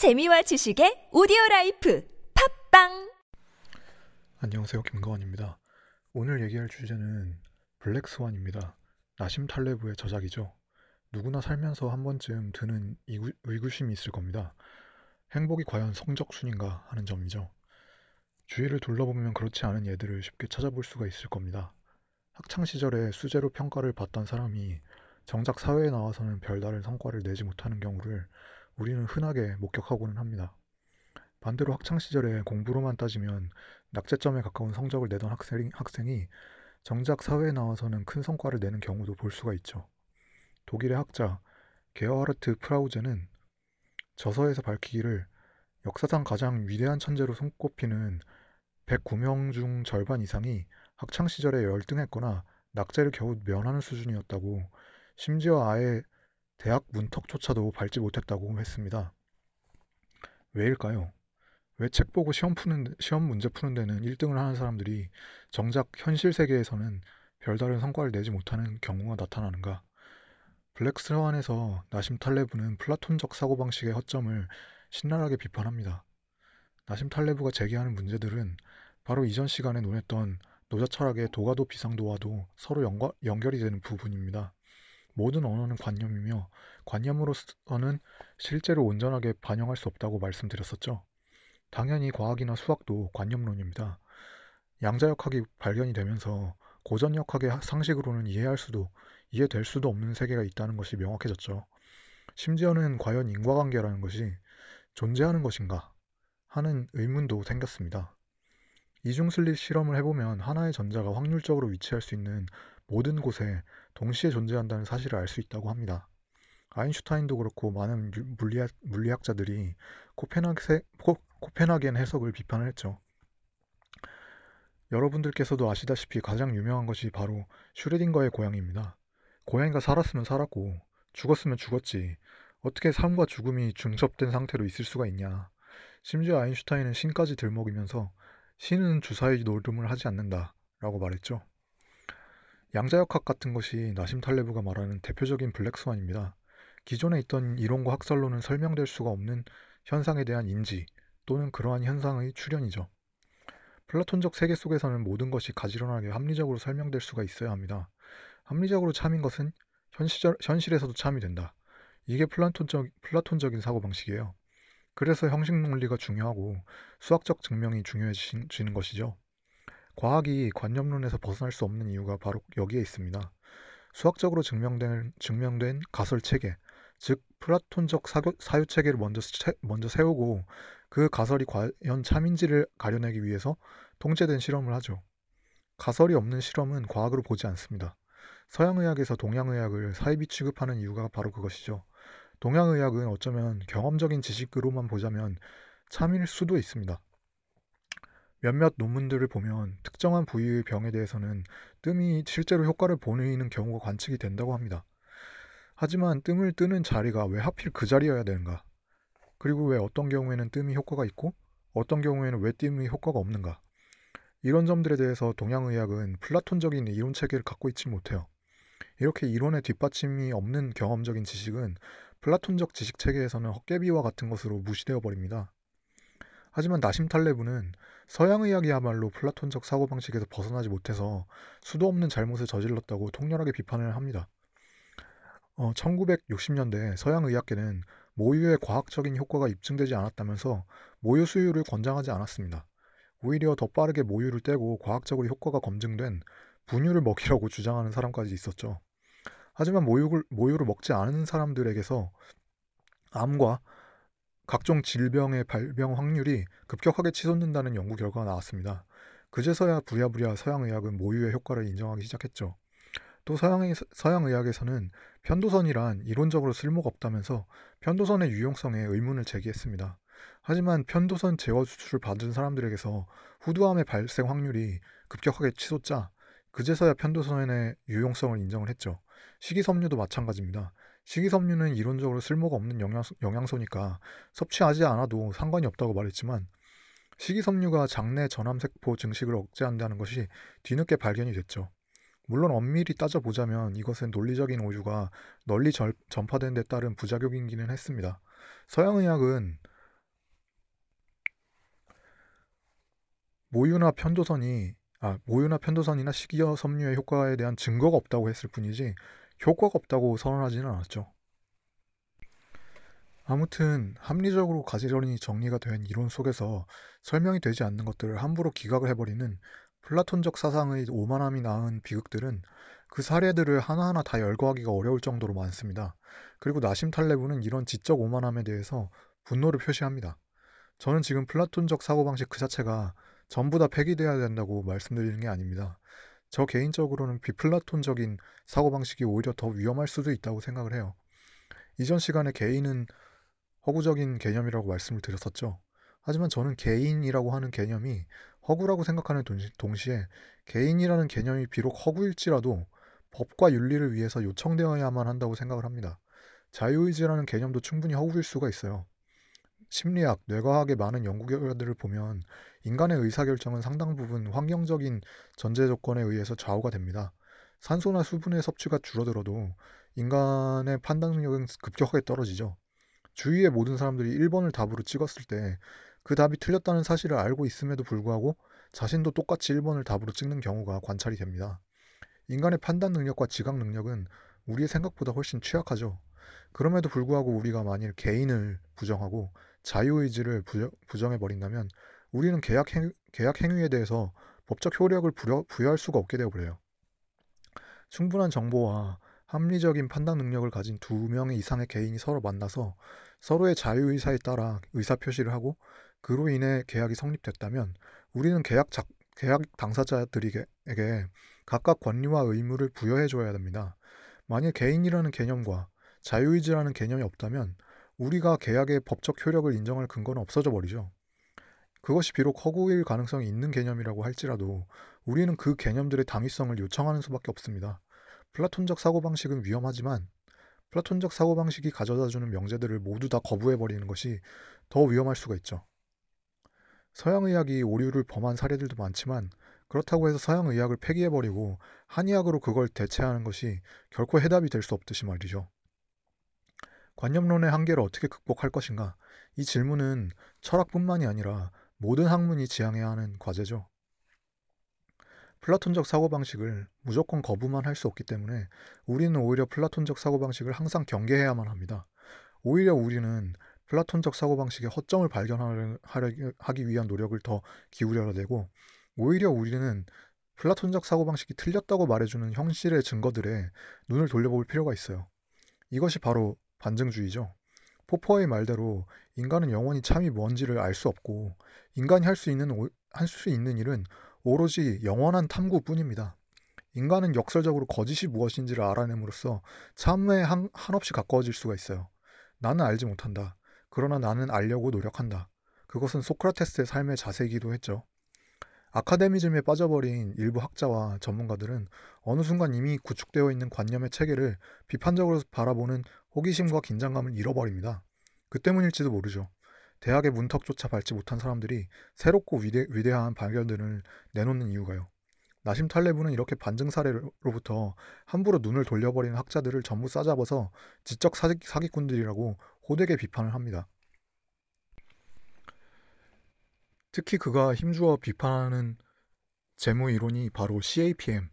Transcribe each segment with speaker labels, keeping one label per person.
Speaker 1: 재미와 지식의 오디오 라이프 팟빵
Speaker 2: 안녕하세요. 김가원입니다. 오늘 얘기할 주제는 블랙 스완입니다. 나심 탈레브의 저작이죠. 누구나 살면서 한 번쯤 드는 이구, 의구심이 있을 겁니다. 행복이 과연 성적순인가 하는 점이죠. 주위를 둘러보면 그렇지 않은 예들을 쉽게 찾아볼 수가 있을 겁니다. 학창 시절에 수재로 평가를 받던 사람이 정작 사회에 나와서는 별다른 성과를 내지 못하는 경우를 우리는 흔하게 목격하고는 합니다. 반대로 학창 시절에 공부로만 따지면 낙제점에 가까운 성적을 내던 학생, 학생이 정작 사회에 나와서는 큰 성과를 내는 경우도 볼 수가 있죠. 독일의 학자 게어하르트 프라우제는 저서에서 밝히기를 역사상 가장 위대한 천재로 손꼽히는 109명 중 절반 이상이 학창 시절에 열등했거나 낙제를 겨우 면하는 수준이었다고 심지어 아예 대학 문턱조차도 밟지 못했다고 했습니다. 왜일까요? 왜 책 보고 시험 푸는 시험 문제 푸는 데는 1등을 하는 사람들이 정작 현실 세계에서는 별다른 성과를 내지 못하는 경우가 나타나는가? 블랙스완에서 나심 탈레브는 플라톤적 사고방식의 허점을 신랄하게 비판합니다. 나심 탈레브가 제기하는 문제들은 바로 이전 시간에 논했던 노자 철학의 도가도 비상도와도 서로 연결이 되는 부분입니다. 모든 언어는 관념이며 관념으로서는 실제로 온전하게 반영할 수 없다고 말씀드렸었죠. 당연히 과학이나 수학도 관념론입니다. 양자역학이 발견이 되면서 고전역학의 상식으로는 이해할 수도 이해될 수도 없는 세계가 있다는 것이 명확해졌죠. 심지어는 과연 인과관계라는 것이 존재하는 것인가 하는 의문도 생겼습니다. 이중슬립 실험을 해보면 하나의 전자가 확률적으로 위치할 수 있는 모든 곳에 동시에 존재한다는 사실을 알 수 있다고 합니다. 아인슈타인도 그렇고 많은 물리학, 물리학자들이 코펜하겐 해석을 비판을 했죠. 여러분들께서도 아시다시피 가장 유명한 것이 바로 슈레딩거의 고양이입니다. 고양이가 살았으면 살았고 죽었으면 죽었지 어떻게 삶과 죽음이 중첩된 상태로 있을 수가 있냐. 심지어 아인슈타인은 신까지 들먹이면서 신은 주사위 노름을 하지 않는다 라고 말했죠. 양자역학 같은 것이 나심 탈레브가 말하는 대표적인 블랙스완입니다. 기존에 있던 이론과 학설로는 설명될 수가 없는 현상에 대한 인지 또는 그러한 현상의 출현이죠. 플라톤적 세계 속에서는 모든 것이 가지런하게 합리적으로 설명될 수가 있어야 합니다. 합리적으로 참인 것은 현실, 현실에서도 참이 된다. 이게 플라톤적, 플라톤적인 사고방식이에요. 그래서 형식 논리가 중요하고 수학적 증명이 중요해지는 것이죠. 과학이 관념론에서 벗어날 수 없는 이유가 바로 여기에 있습니다. 수학적으로 증명된, 증명된 가설 체계, 즉 플라톤적 사교, 사유 체계를 먼저, 먼저 세우고 그 가설이 과연 참인지를 가려내기 위해서 통제된 실험을 하죠. 가설이 없는 실험은 과학으로 보지 않습니다. 서양의학에서 동양의학을 사이비 취급하는 이유가 바로 그것이죠. 동양의학은 어쩌면 경험적인 지식으로만 보자면 참일 수도 있습니다. 몇몇 논문들을 보면 특정한 부위의 병에 대해서는 뜸이 실제로 효과를 보이는 경우가 관측이 된다고 합니다. 하지만 뜸을 뜨는 자리가 왜 하필 그 자리여야 되는가? 그리고 왜 어떤 경우에는 뜸이 효과가 있고 어떤 경우에는 왜 뜸이 효과가 없는가? 이런 점들에 대해서 동양의학은 플라톤적인 이론 체계를 갖고 있지 못해요. 이렇게 이론의 뒷받침이 없는 경험적인 지식은 플라톤적 지식 체계에서는 헛개비와 같은 것으로 무시되어 버립니다. 하지만 나심 탈레브는 서양의학이야말로 플라톤적 사고방식에서 벗어나지 못해서 수도 없는 잘못을 저질렀다고 통렬하게 비판을 합니다. 어, 1960년대 서양의학계는 모유의 과학적인 효과가 입증되지 않았다면서 모유 수유를 권장하지 않았습니다. 오히려 더 빠르게 모유를 떼고 과학적으로 효과가 검증된 분유를 먹이라고 주장하는 사람까지 있었죠. 하지만 모유를, 모유를 먹지 않은 사람들에게서 암과 각종 질병의 발병 확률이 급격하게 치솟는다는 연구 결과가 나왔습니다. 그제서야 부랴부랴 서양의학은 모유의 효과를 인정하기 시작했죠. 또 서양의, 서양의학에서는 편도선이란 이론적으로 쓸모가 없다면서 편도선의 유용성에 의문을 제기했습니다. 하지만 편도선 제거 수술을 받은 사람들에게서 후두암의 발생 확률이 급격하게 치솟자 그제서야 편도선의 유용성을 인정을 했죠. 식이섬유도 마찬가지입니다. 식이섬유는 이론적으로 쓸모가 없는 영양소, 영양소니까 섭취하지 않아도 상관이 없다고 말했지만 식이섬유가 장내 전암세포 증식을 억제한다는 것이 뒤늦게 발견이 됐죠. 물론 엄밀히 따져보자면 이것은 논리적인 오류가 널리 절, 전파된 데 따른 부작용이기는 했습니다. 서양의학은 모유나 편도선이 아, 모유나 편도선이나 식이섬유의 효과에 대한 증거가 없다고 했을 뿐이지 효과가 없다고 선언하지는 않았죠. 아무튼 합리적으로 가지런히 정리가 된 이론 속에서 설명이 되지 않는 것들을 함부로 기각을 해버리는 플라톤적 사상의 오만함이 낳은 비극들은 그 사례들을 하나하나 다 열거하기가 어려울 정도로 많습니다. 그리고 나심 탈레브는 이런 지적 오만함에 대해서 분노를 표시합니다. 저는 지금 플라톤적 사고방식 그 자체가 전부 다 폐기돼야 된다고 말씀드리는 게 아닙니다. 저 개인적으로는 비플라톤적인 사고방식이 오히려 더 위험할 수도 있다고 생각을 해요. 이전 시간에 개인은 허구적인 개념이라고 말씀을 드렸었죠. 하지만 저는 개인이라고 하는 개념이 허구라고 생각하는 동시에 개인이라는 개념이 비록 허구일지라도 법과 윤리를 위해서 요청되어야만 한다고 생각을 합니다. 자유의지라는 개념도 충분히 허구일 수가 있어요. 심리학, 뇌과학의 많은 연구 결과들을 보면 인간의 의사결정은 상당 부분 환경적인 전제 조건에 의해서 좌우가 됩니다. 산소나 수분의 섭취가 줄어들어도 인간의 판단 능력은 급격하게 떨어지죠. 주위의 모든 사람들이 1번을 답으로 찍었을 때 그 답이 틀렸다는 사실을 알고 있음에도 불구하고 자신도 똑같이 1번을 답으로 찍는 경우가 관찰이 됩니다. 인간의 판단 능력과 지각 능력은 우리의 생각보다 훨씬 취약하죠. 그럼에도 불구하고 우리가 만일 개인을 부정하고 자유의지를 부정, 해버린다면 우리는 계약, 행, 계약 행위에 대해서 법적 효력을 부여, 부여할 수가 없게 되어버려요. 충분한 정보와 합리적인 판단 능력을 가진 두 명의 이상의 개인이 서로 만나서 서로의 자유의사에 따라 의사표시를 하고 그로 인해 계약이 성립됐다면 우리는 계약, 작, 계약 당사자들에게 각각 권리와 의무를 부여해 줘야 됩니다. 만일 개인이라는 개념과 자유의지라는 개념이 없다면 우리가 계약의 법적 효력을 인정할 근거는 없어져 버리죠. 그것이 비록 허구일 가능성이 있는 개념이라고 할지라도 우리는 그 개념들의 당위성을 요청하는 수밖에 없습니다. 플라톤적 사고방식은 위험하지만 플라톤적 사고방식이 가져다주는 명제들을 모두 다 거부해버리는 것이 더 위험할 수가 있죠. 서양의학이 오류를 범한 사례들도 많지만 그렇다고 해서 서양의학을 폐기해버리고 한의학으로 그걸 대체하는 것이 결코 해답이 될 수 없듯이 말이죠. 관념론의 한계를 어떻게 극복할 것인가? 이 질문은 철학뿐만이 아니라 모든 학문이 지향해야 하는 과제죠. 플라톤적 사고방식을 무조건 거부만 할 수 없기 때문에 우리는 오히려 플라톤적 사고방식을 항상 경계해야만 합니다. 오히려 우리는 플라톤적 사고방식의 허점을 발견하기 위한 노력을 더 기울여야 되고 오히려 우리는 플라톤적 사고방식이 틀렸다고 말해주는 현실의 증거들에 눈을 돌려볼 필요가 있어요. 이것이 바로 반증주의죠. 포퍼의 말대로 인간은 영원히 참이 뭔지를 알 수 없고 인간이 할 수 있는 할 수 있는 일은 오로지 영원한 탐구뿐입니다. 인간은 역설적으로 거짓이 무엇인지를 알아냄으로써 참에 한, 한없이 가까워질 수가 있어요. 나는 알지 못한다. 그러나 나는 알려고 노력한다. 그것은 소크라테스의 삶의 자세이기도 했죠. 아카데미즘에 빠져버린 일부 학자와 전문가들은 어느 순간 이미 구축되어 있는 관념의 체계를 비판적으로 바라보는 호기심과 긴장감을 잃어버립니다. 그 때문일지도 모르죠. 대학의 문턱조차 밟지 못한 사람들이 새롭고 위대, 위대 한 발견들을 내놓는 이유가요. 나심 탈레브는 이렇게 반증 사례로부터 함부로 눈을 돌려버리는 학자들을 전부 싸잡아서 지적 사기, 꾼들이라고 호되게 비판을 합니다. 특히 그가 힘주어 비판하는 재무 이론이 바로 CAPM,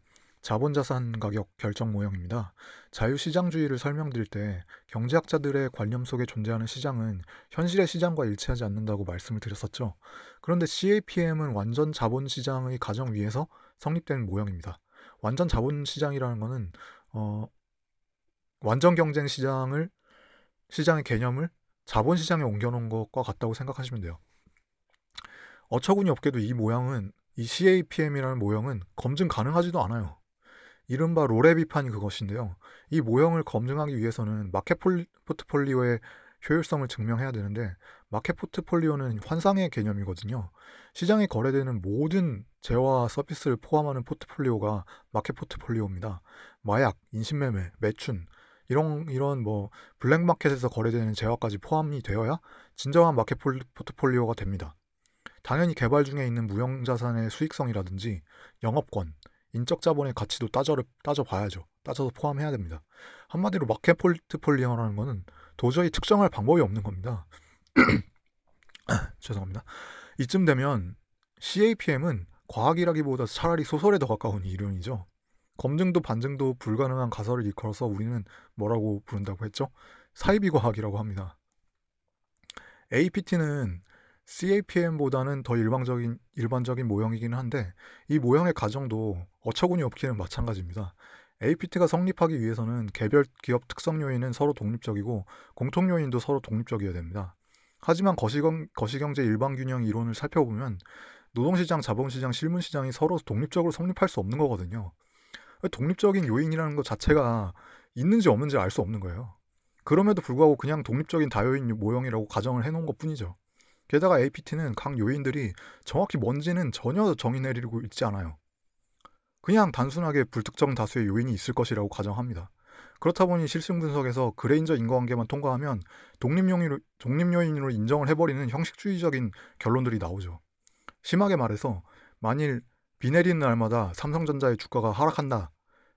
Speaker 2: 자본자산 가격 결정 모형입니다. 자유시장주의를 설명드릴 때 경제학자들의 관념 속에 존재하는 시장은 현실의 시장과 일치하지 않는다고 말씀을 드렸었죠. 그런데 CAPM은 완전 자본시장의 가정 위에서 성립된 모형입니다. 완전 자본시장이라는 것은 어, 완전 경쟁 시장을 시장의 개념을 자본 시장에 옮겨놓은 것과 같다고 생각하시면 돼요. 어처구니 없게도 이 모양은 이 CAPM이라는 모형은 검증 가능하지도 않아요. 이른바 롤의 비판이 그것인데요. 이 모형을 검증하기 위해서는 마켓 포트폴리오의 효율성을 증명해야 되는데 마켓 포트폴리오는 환상의 개념이거든요. 시장에 거래되는 모든 재화 서비스를 포함하는 포트폴리오가 마켓 포트폴리오입니다. 마약, 인신매매, 매춘 이런 이런 뭐 블랙마켓에서 거래되는 재화까지 포함이 되어야 진정한 마켓 포트폴리오가 됩니다. 당연히 개발 중에 있는 무형 자산의 수익성이라든지 영업권, 인적 자본의 가치도 따져, 따져봐야죠. 따져서 포함해야 됩니다. 한마디로 마켓 포트폴리오라는 것은 도저히 특정할 방법이 없는 겁니다. 죄송합니다. 이쯤 되면 CAPM은 과학이라기보다 차라리 소설에 더 가까운 이론이죠. 검증도 반증도 불가능한 가설을 일컬어서 우리는 뭐라고 부른다고 했죠? 사이비 과학이라고 합니다. APT는 CAPM보다는 더 일반적인 일반적인 모형이기는 한데 이 모형의 가정도 어처구니 없기는 마찬가지입니다. APT가 성립하기 위해서는 개별 기업 특성 요인은 서로 독립적이고 공통 요인도 서로 독립적이어야 됩니다. 하지만 거시경, 거시경제 일반균형 이론을 살펴보면 노동시장, 자본시장, 실문시장이 서로 독립적으로 성립할 수 없는 거거든요. 독립적인 요인이라는 것 자체가 있는지 없는지 알 수 없는 거예요. 그럼에도 불구하고 그냥 독립적인 다요인 모형이라고 가정을 해놓은 것 뿐이죠. 게다가 APT는 각 요인들이 정확히 뭔지는 전혀 정의 내리고 있지 않아요. 그냥 단순하게 불특정 다수의 요인이 있을 것이라고 가정합니다. 그렇다 보니 실승 분석에서 그레인저 인과관계만 통과하면 독립요인으로, 독립요인으로 인정을 해버리는 형식주의적인 결론들이 나오죠. 심하게 말해서 만일 비 내리는 날마다 삼성전자의 주가가 하락한다.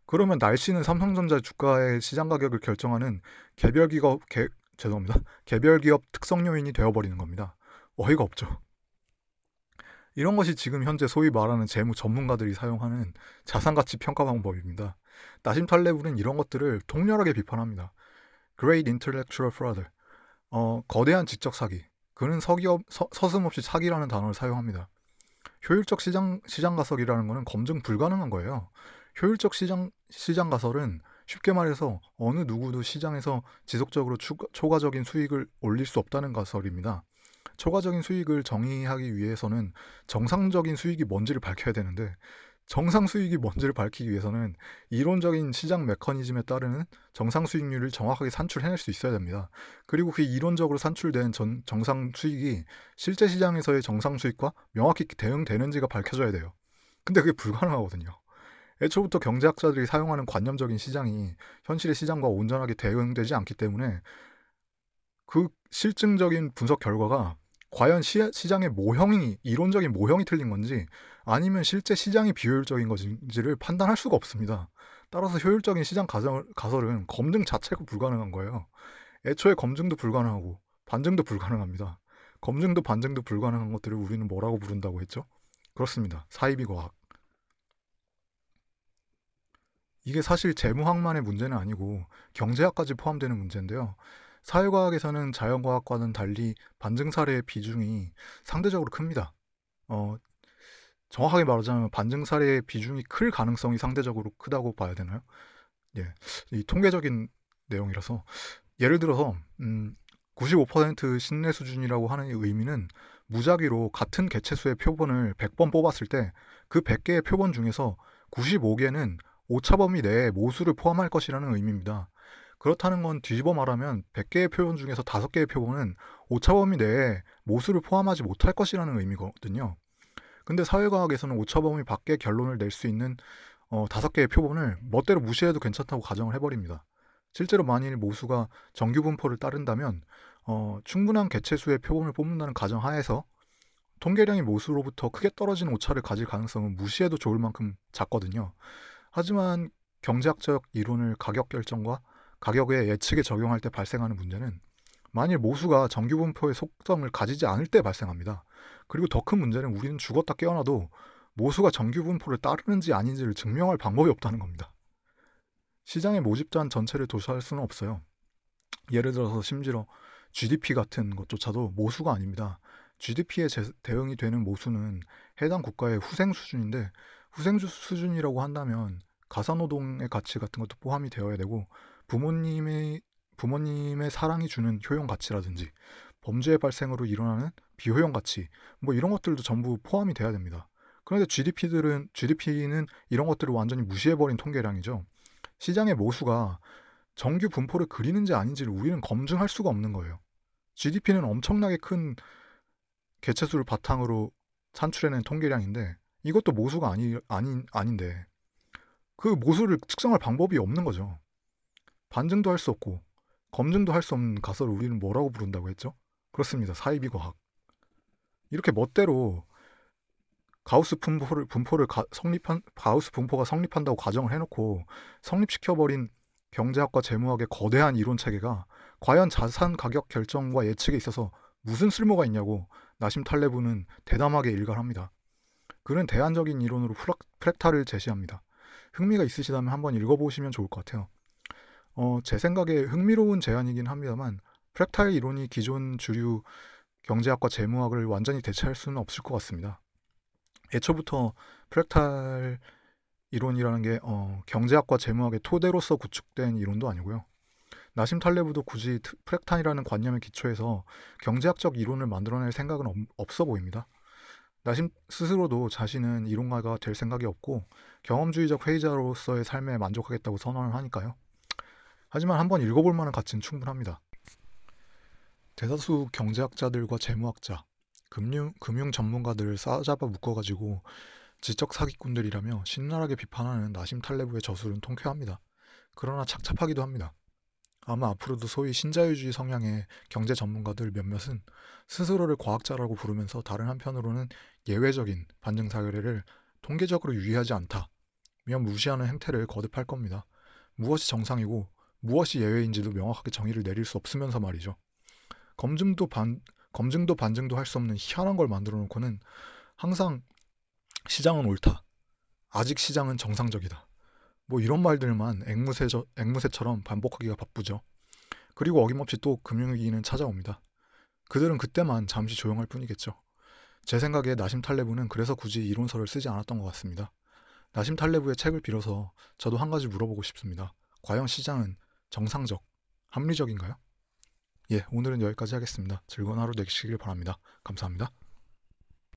Speaker 2: 그러면 날씨는 삼성전자 주가의 시장 가격을 결정하는 개별 기업 개, 죄송합니다. 개별 기업 특성 요인이 되어버리는 겁니다. 어이가 없죠. 이런 것이 지금 현재 소위 말하는 재무 전문가들이 사용하는 자산 가치 평가 방법입니다. 나심 탈레브는 이런 것들을 통렬하게 비판합니다. Great Intellectual Fraud, 어, 거대한 지적 사기. 그는 서기업, 서, 서슴없이 사기라는 단어를 사용합니다. 효율적 시장 시장 가설이라는 것은 검증 불가능한 거예요. 효율적 시장 시장 가설은 쉽게 말해서 어느 누구도 시장에서 지속적으로 추가, 초과적인 수익을 올릴 수 없다는 가설입니다. 초과적인 수익을 정의하기 위해서는 정상적인 수익이 뭔지를 밝혀야 되는데 정상 수익이 뭔지를 밝히기 위해서는 이론적인 시장 메커니즘에 따르는 정상 수익률을 정확하게 산출해낼 수 있어야 됩니다. 그리고 그 이론적으로 산출된 전, 정상 수익이 실제 시장에서의 정상 수익과 명확히 대응되는지가 밝혀져야 돼요. 근데 그게 불가능하거든요. 애초부터 경제학자들이 사용하는 관념적인 시장이 현실의 시장과 온전하게 대응되지 않기 때문에 그 실증적인 분석 결과가 과연 시, 장의 모형이 이론적인 모형이 틀린 건지 아니면 실제 시장이 비효율적인 것인지를 판단할 수가 없습니다. 따라서 효율적인 시장 가설, 가설은 검증 자체가 불가능한 거예요. 애초에 검증도 불가능하고 반증도 불가능합니다. 검증도 반증도 불가능한 것들을 우리는 뭐라고 부른다고 했죠? 그렇습니다. 사이비 과학. 이게 사실 재무학만의 문제는 아니고 경제학까지 포함되는 문제인데요. 사회과학에서는 자연과학과는 달리 반증 사례의 비중이 상대적으로 큽니다. 어, 정확하게 말하자면 반증 사례의 비중이 클 가능성이 상대적으로 크다고 봐야 되나요? 예, 이 통계적인 내용이라서 예를 들어서 음, 95% 신뢰 수준이라고 하는 의미는 무작위로 같은 개체수의 표본을 100번 뽑았을 때 그 100개의 표본 중에서 95개는 오차 범위 내에 모수를 포함할 것이라는 의미입니다. 그렇다는 건 뒤집어 말하면 100개의 표본 중에서 5개의 표본은 오차 범위 내에 모수를 포함하지 못할 것이라는 의미거든요. 근데 사회과학에서는 오차 범위 밖의 결론을 낼 수 있는 어, 5개의 표본을 멋대로 무시해도 괜찮다고 가정을 해버립니다. 실제로 만일 모수가 정규 분포를 따른다면 어, 충분한 개체수의 표본을 뽑는다는 가정 하에서 통계량이 모수로부터 크게 떨어지는 오차를 가질 가능성은 무시해도 좋을 만큼 작거든요. 하지만 경제학적 이론을 가격 결정과 가격의 예측에 적용할 때 발생하는 문제는 만일 모수가 정규 분포의 속성을 가지지 않을 때 발생합니다. 그리고 더 큰 문제는 우리는 죽었다 깨어나도 모수가 정규 분포를 따르는지 아닌지를 증명할 방법이 없다는 겁니다. 시장의 모집자한 전체를 도시할 수는 없어요. 예를 들어서 심지어 GDP 같은 것조차도 모수가 아닙니다. GDP에 대응이 되는 모수는 해당 국가의 후생 수준인데 후생 수준이라고 한다면 가사노동의 가치 같은 것도 포함이 되어야 되고 부모님의 부모님의 사랑이 주는 효용 가치라든지 범죄 발생으로 일어나는 비효용 가치 뭐 이런 것들도 전부 포함이 돼야 됩니다. 그런데 GDP들은 GDP는 이런 것들을 완전히 무시해버린 통계량이죠. 시장의 모수가 정규 분포를 그리는지 아닌지를 우리는 검증할 수가 없는 거예요. GDP는 엄청나게 큰 개체수를 바탕으로 산출해낸 통계량인데 이것도 모수가 아니, 아닌, 아닌데 그 모수를 측정할 방법이 없는 거죠. 반증도 할 수 없고 검증도 할 수 없는 가설을 우리는 뭐라고 부른다고 했죠? 그렇습니다. 사이비 과학. 이렇게 멋대로 가우스 분포를 분포를 가, 성립한 가우스 분포가 성립한다고 가정을 해놓고 성립시켜 버린 경제학과 재무학의 거대한 이론 체계가 과연 자산 가격 결정과 예측에 있어서 무슨 쓸모가 있냐고 나심 탈레브는 대담하게 일갈합니다. 그는 대안적인 이론으로 프랙탈을 제시합니다. 흥미가 있으시다면 한번 읽어보시면 좋을 것 같아요. 어, 제 생각에 흥미로운 제안이긴 합니다만 프랙탈 이론이 기존 주류 경제학과 재무학을 완전히 대체할 수는 없을 것 같습니다. 애초부터 프랙탈 이론이라는 게 어, 경제학과 재무학의 토대로서 구축된 이론도 아니고요. 나심 탈레브도 굳이 프랙탄이라는 관념에 기초해서 경제학적 이론을 만들어낼 생각은 없, 없어 보입니다. 나심 스스로도 자신은 이론가가 될 생각이 없고 경험주의적 회의자로서의 삶에 만족하겠다고 선언을 하니까요. 하지만 한번 읽어볼 만한 가치는 충분합니다. 대다수 경제학자들과 재무학자, 금융, 금융 전문가들을 싸잡아 묶어가지고 지적 사기꾼들이라며 신랄하게 비판하는 나심 탈레브의 저술은 통쾌합니다. 그러나 착잡하기도 합니다. 아마 앞으로도 소위 신자유주의 성향의 경제 전문가들 몇몇은 스스로를 과학자라고 부르면서 다른 한편으로는 예외적인 반증 사례를 통계적으로 유의하지 않다며 무시하는 행태를 거듭할 겁니다. 무엇이 정상이고 무엇이 예외인지도 명확하게 정의를 내릴 수 없으면서 말이죠. 검증도 반 검증도 반증도 할 수 없는 희한한 걸 만들어 놓고는 항상 시장은 옳다. 아직 시장은 정상적이다. 뭐 이런 말들만 앵무새 앵무새처럼 반복하기가 바쁘죠. 그리고 어김없이 또 금융위기는 찾아옵니다. 그들은 그때만 잠시 조용할 뿐이겠죠. 제 생각에 나심 탈레브는 그래서 굳이 이론서를 쓰지 않았던 것 같습니다. 나심 탈레브의 책을 빌어서 저도 한 가지 물어보고 싶습니다. 과연 시장은 정상적, 합리적인가요? 예, 오늘은 여기까지 하겠습니다. 즐거운 하루 되시길 바랍니다. 감사합니다.